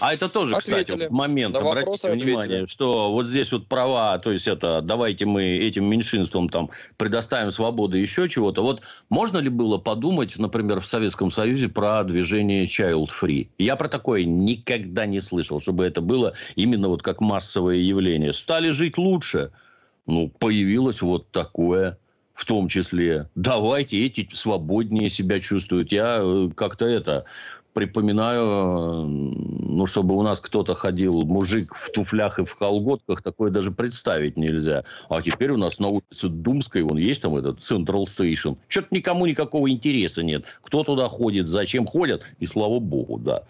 А это тоже, Ответили. кстати, момент. На Обратите внимание, ответили. что вот здесь вот права, то есть это давайте мы этим меньшинствам там предоставим свободу еще чего-то. Вот можно ли было подумать, например, в Советском Союзе про движение Child Free? Я про такое никогда не слышал, чтобы это было именно вот как массовое явление. Стали жить лучше. Ну, появилось вот такое в том числе. Давайте эти свободнее себя чувствуют. Я э, как-то это припоминаю, ну, чтобы у нас кто-то ходил, мужик в туфлях и в колготках, такое даже представить нельзя. А теперь у нас на улице Думской, вон есть там этот Central Station. Что-то никому никакого интереса нет. Кто туда ходит, зачем ходят, и слава богу, да.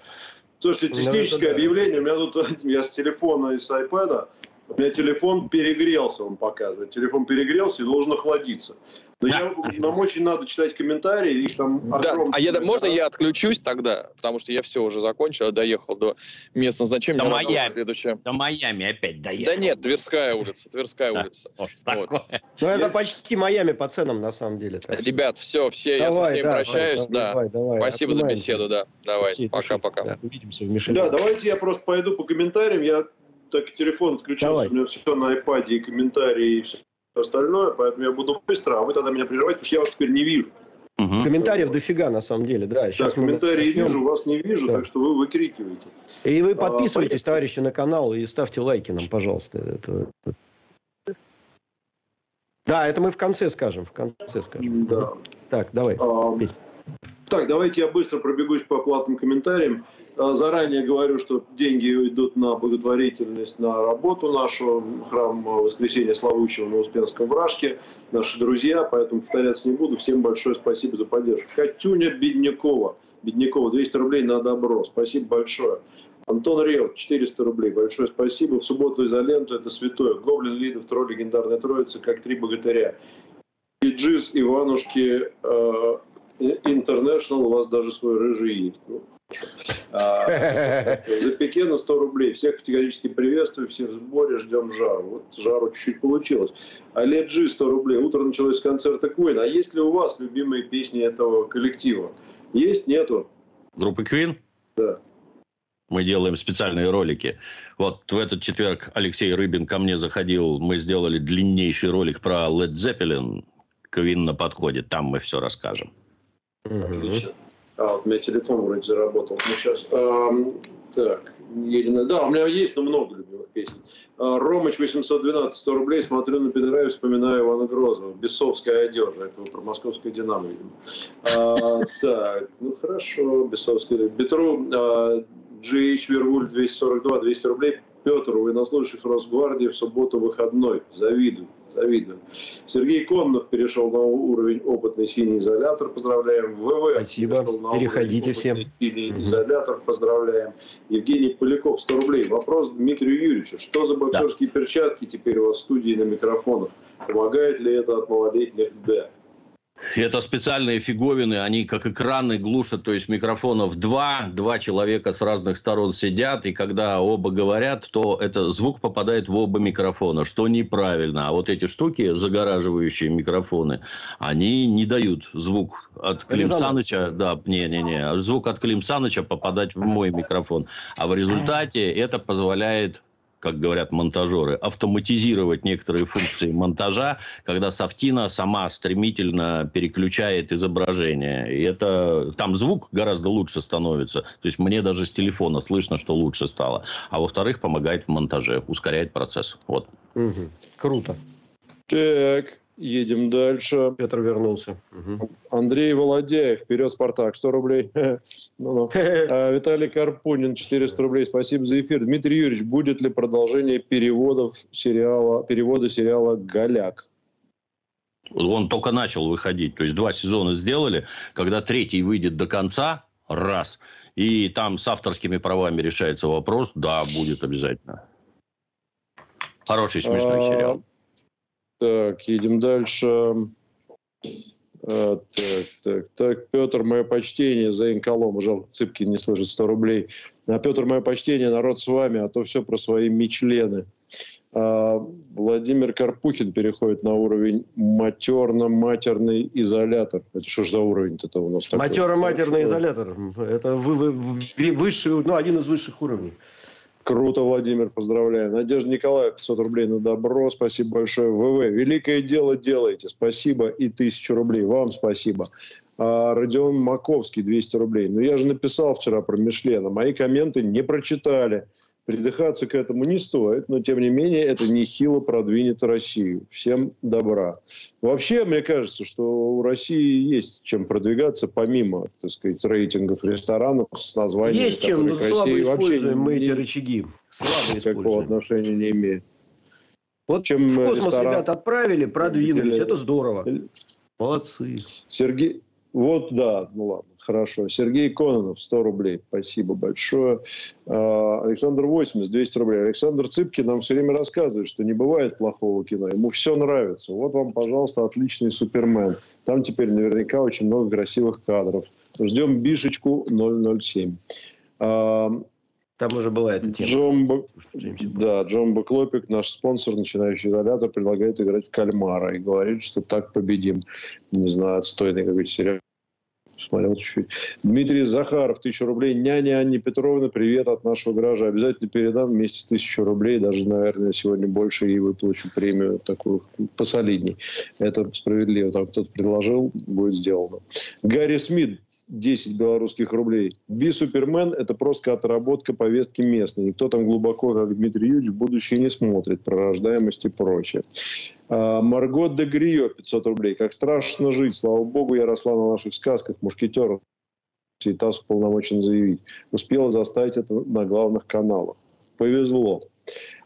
Слушайте, ну, техническое объявление. У меня тут, я с телефона и с iPad, у меня телефон перегрелся, он показывает. Телефон перегрелся и должен охладиться. Но я, нам очень надо читать комментарии, их там Да, а я, можно я отключусь тогда? Потому что я все уже закончил, доехал до места назначения. До Майами. Следующее. До Майами опять доехал. Да нет, Тверская улица, Тверская да. улица. Вот. Ну, это почти Майами по ценам, на самом деле. Так. Ребят, все, все, давай, я со всеми да, прощаюсь. Давай, да. Давай, давай, Спасибо за беседу, да. Давай, пока-пока. Да, увидимся в Мишеле. Да, давайте я просто пойду по комментариям. Я так телефон отключился, у меня все на iPad и комментарии, и все остальное, поэтому я буду быстро, а вы тогда меня прерываете, потому что я вас теперь не вижу. Угу. Комментариев дофига, на самом деле, да. Сейчас да, комментарии вижу, вас не вижу, да. так что вы выкрикиваете. И вы а, подписывайтесь, а, товарищи, на канал и ставьте лайки нам, пожалуйста. Это... Да, это мы в конце скажем, в конце скажем. Да. Так, давай. А, так, давайте я быстро пробегусь по платным комментариям. А, заранее говорю, что деньги идут на благотворительность, на работу нашу, храм Воскресения Славучего на Успенском Вражке, наши друзья, поэтому повторяться не буду. Всем большое спасибо за поддержку. Катюня Беднякова. Беднякова, 200 рублей на добро. Спасибо большое. Антон Рев, 400 рублей. Большое спасибо. В субботу изоленту это святое. Гоблин, Лидов, Тролль, легендарная троица, как три богатыря. Биджиз, Иванушки, э, International, у вас даже свой рыжий есть. Ну, а, за Пекена 100 рублей. Всех категорически приветствую, все в сборе, ждем жару. Вот жару чуть-чуть получилось. Олег Джи 100 рублей. Утро началось с концерта Queen. А есть ли у вас любимые песни этого коллектива? Есть? Нету? Группы Queen? Да. Мы делаем специальные ролики. Вот в этот четверг Алексей Рыбин ко мне заходил. Мы сделали длиннейший ролик про Led Zeppelin. Queen на подходе. Там мы все расскажем. Отлично. А, вот у меня телефон вроде заработал. Ну, сейчас. А, так, Елена. Да, у меня есть, но много любимых песен. А, Ромыч 812, 100 рублей. Смотрю на Пидора и вспоминаю Ивана Грозного. Бесовская одежда. Это про московское Динамо, видимо. А, так, ну хорошо. Бесовская. Бетру GH Вервуль 242, 200 рублей. Петр, военнослужащих Росгвардии в субботу выходной. Завидую. Завидую. Сергей Коннов перешел на уровень опытный синий изолятор. Поздравляем. ВВ. Спасибо. Переходите все. Синий изолятор. Поздравляем. Евгений Поляков, 100 рублей. Вопрос Дмитрию Юрьевичу. Что за боксерские да. перчатки теперь у вас в студии на микрофонах? Помогает ли это от малолетних Д? Это специальные фиговины, они как экраны глушат, то есть микрофонов два, два человека с разных сторон сидят, и когда оба говорят, то это звук попадает в оба микрофона, что неправильно. А вот эти штуки, загораживающие микрофоны, они не дают звук от Клим Саныча, да, не-не-не, звук от Клим Саныча попадать в мой микрофон. А в результате это позволяет как говорят монтажеры, автоматизировать некоторые функции монтажа, когда Софтина сама стремительно переключает изображение. И это там звук гораздо лучше становится. То есть мне даже с телефона слышно, что лучше стало. А во-вторых, помогает в монтаже, ускоряет процесс. Вот. Угу. Круто. Так, Едем дальше. Петр вернулся. Угу. Андрей Володяев. Вперед, Спартак. 100 рублей. ну, ну. А, Виталий Карпунин. 400 рублей. Спасибо за эфир. Дмитрий Юрьевич, будет ли продолжение переводов сериала, перевода сериала «Голяк»? Он только начал выходить. То есть, два сезона сделали. Когда третий выйдет до конца, раз. И там с авторскими правами решается вопрос, да, будет обязательно. Хороший, смешной а, сериал. Так, едем дальше. А, так, так, так. Петр, мое почтение за инколом. Жалко, Цыпкин не слышит 100 рублей. А Петр, мое почтение, народ с вами, а то все про свои мечлены. А, Владимир Карпухин переходит на уровень матерно-матерный изолятор. Это что ж за уровень-то у нас? Матерно-матерный изолятор. Это вы, вы, вы, высший, ну, один из высших уровней. Круто, Владимир, поздравляю. Надежда Николаев, 500 рублей на добро. Спасибо большое. ВВ, великое дело делаете. Спасибо. И тысячу рублей. Вам спасибо. А, Родион Маковский, 200 рублей. Ну, я же написал вчера про Мишлена. Мои комменты не прочитали. Придыхаться к этому не стоит, но тем не менее это нехило продвинет Россию. Всем добра. Вообще, мне кажется, что у России есть чем продвигаться, помимо, так сказать, рейтингов ресторанов с названием, Есть чем, но слабо используем мы эти рычаги. Слабо Никакого отношения не имеет. Вот чем в космос ресторан... ребят отправили, продвинулись. Это здорово. Молодцы. Сергей, вот да, ну ладно. Хорошо. Сергей Кононов, 100 рублей. Спасибо большое. А, Александр 80, 200 рублей. Александр Цыпки нам все время рассказывает, что не бывает плохого кино. Ему все нравится. Вот вам, пожалуйста, отличный Супермен. Там теперь наверняка очень много красивых кадров. Ждем бишечку 007. Там уже была эта тема. Джомбо... Да, Джомбо Клопик, наш спонсор, начинающий изолятор, предлагает играть в кальмара и говорит, что так победим. Не знаю, отстойный какой-то сериал посмотрел чуть-чуть. Дмитрий Захаров, тысячу рублей. Няня Анне Петровна, привет от нашего гаража. Обязательно передам вместе тысячу рублей. Даже, наверное, сегодня больше и выплачу премию такую посолидней. Это справедливо. Там кто-то предложил, будет сделано. Гарри Смит, 10 белорусских рублей. Би Супермен – это просто отработка повестки местной. Никто там глубоко, как Дмитрий Юрьевич, в будущее не смотрит. Про рождаемость и прочее. А, Марго де Грио, 500 рублей. Как страшно жить. Слава богу, я росла на наших сказках мушкетеров. И ТАСС уполномочен заявить. Успела заставить это на главных каналах. Повезло.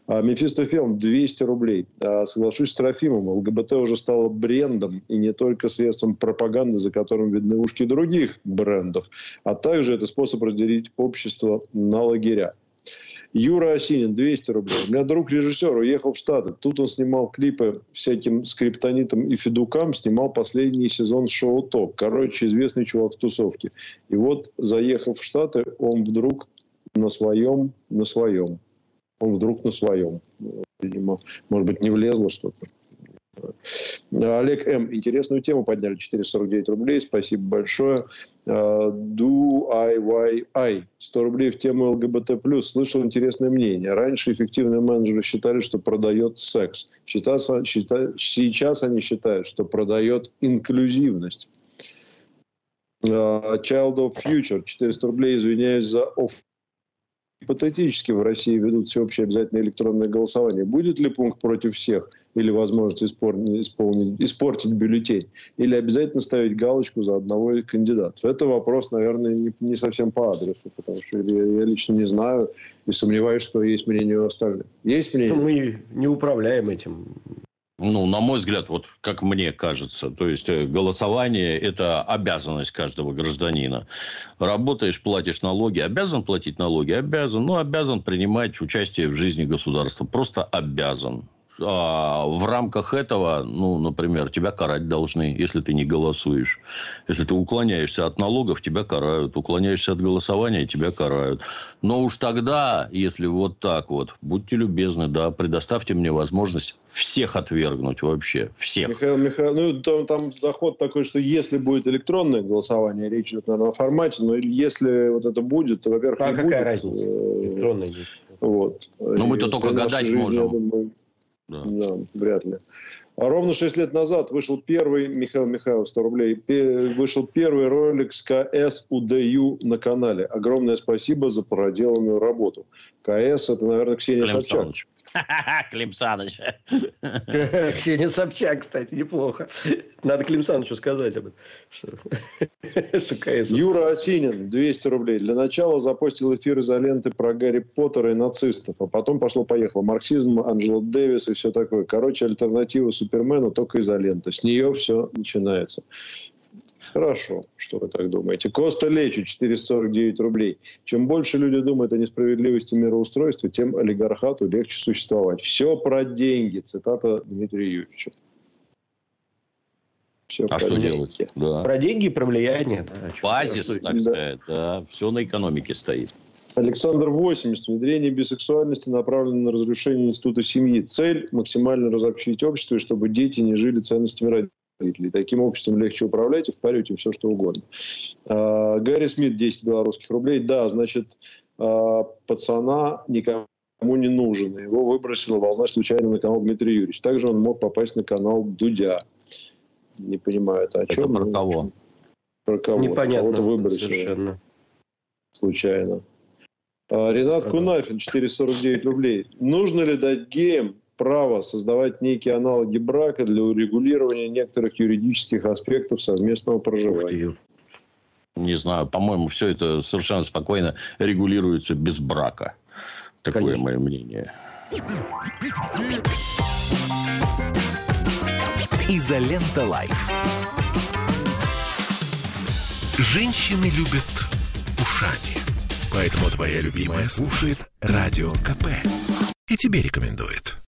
А, Мефистофилм 200 рублей. А, соглашусь с Трофимом. ЛГБТ уже стало брендом и не только средством пропаганды, за которым видны ушки других брендов, а также это способ разделить общество на лагеря. Юра Осинин, 200 рублей. У меня друг режиссер уехал в Штаты. Тут он снимал клипы всяким скриптонитам и федукам, снимал последний сезон шоу «Топ». Короче, известный чувак в тусовке. И вот, заехав в Штаты, он вдруг на своем, на своем. Он вдруг на своем. Видимо, может быть, не влезло что-то. Олег М. Интересную тему подняли. 449 рублей. Спасибо большое. Do I, why, I. 100 рублей в тему ЛГБТ+. Слышал интересное мнение. Раньше эффективные менеджеры считали, что продает секс. Сейчас, сейчас они считают, что продает инклюзивность. Child of Future. 400 рублей. Извиняюсь за оф гипотетически в России ведут всеобщее обязательное электронное голосование, будет ли пункт против всех или возможность исполнить, испортить бюллетень? Или обязательно ставить галочку за одного из кандидатов? Это вопрос, наверное, не, не совсем по адресу, потому что я, я лично не знаю и сомневаюсь, что есть мнение у остальных. Есть мнение? Мы не управляем этим. Ну, на мой взгляд, вот как мне кажется, то есть э, голосование – это обязанность каждого гражданина. Работаешь, платишь налоги, обязан платить налоги, обязан, но обязан принимать участие в жизни государства, просто обязан а в рамках этого, ну, например, тебя карать должны, если ты не голосуешь. Если ты уклоняешься от налогов, тебя карают. Уклоняешься от голосования, тебя карают. Но уж тогда, если вот так вот, будьте любезны, да, предоставьте мне возможность всех отвергнуть вообще. Всех. Михаил Михаил, ну, там, там заход такой, что если будет электронное голосование, речь идет, наверное, о формате, но если вот это будет, то, во-первых, а какая будет, разница? Э, электронное есть. Вот. Но мы-то только гадать жизни, можем. Думаю, да. да, вряд ли. А ровно 6 лет назад вышел первый, Михаил Михайлов, 100 рублей, вышел первый ролик с КС УДЮ на канале. Огромное спасибо за проделанную работу. КС – это, наверное, Ксения Клим Собчак. Клим Саныч. Ксения Собчак, кстати, неплохо. Надо Клим Санычу сказать об этом. Юра Осинин, 200 рублей. Для начала запостил эфир изоленты про Гарри Поттера и нацистов. А потом пошло-поехало. Марксизм, Анджела Дэвис и все такое. Короче, альтернатива Супермену только изолента. С нее все начинается. Хорошо, что вы так думаете. Коста Лечи, 449 рублей. Чем больше люди думают о несправедливости мироустройства, тем олигархату легче существовать. Все про деньги. Цитата Дмитрия Юрьевича. Все а что деньги. делать? Да. Про деньги и про влияние. Да. Базис, так да. сказать. Да. Все на экономике стоит. Александр 80. Внедрение бисексуальности направлено на разрушение института семьи. Цель – максимально разобщить общество, и чтобы дети не жили ценностями родителей родителей. Таким обществом легче управлять и впаривать им все, что угодно. А, Гарри Смит, 10 белорусских рублей. Да, значит, а, пацана никому не нужен. Его выбросила волна случайно на канал Дмитрий Юрьевич. Также он мог попасть на канал Дудя. Не понимаю, это о чем? Это про кого? Про кого? Непонятно. Кого-то выбросили. Совершенно. Случайно. А, Ренат Кунафин, 449 рублей. Нужно ли дать геям право создавать некие аналоги брака для урегулирования некоторых юридических аспектов совместного проживания. Не знаю, по-моему, все это совершенно спокойно регулируется без брака. Такое Конечно. мое мнение. Изолента Live. Женщины любят ушами. Поэтому твоя любимая слушает Радио КП. И тебе рекомендует.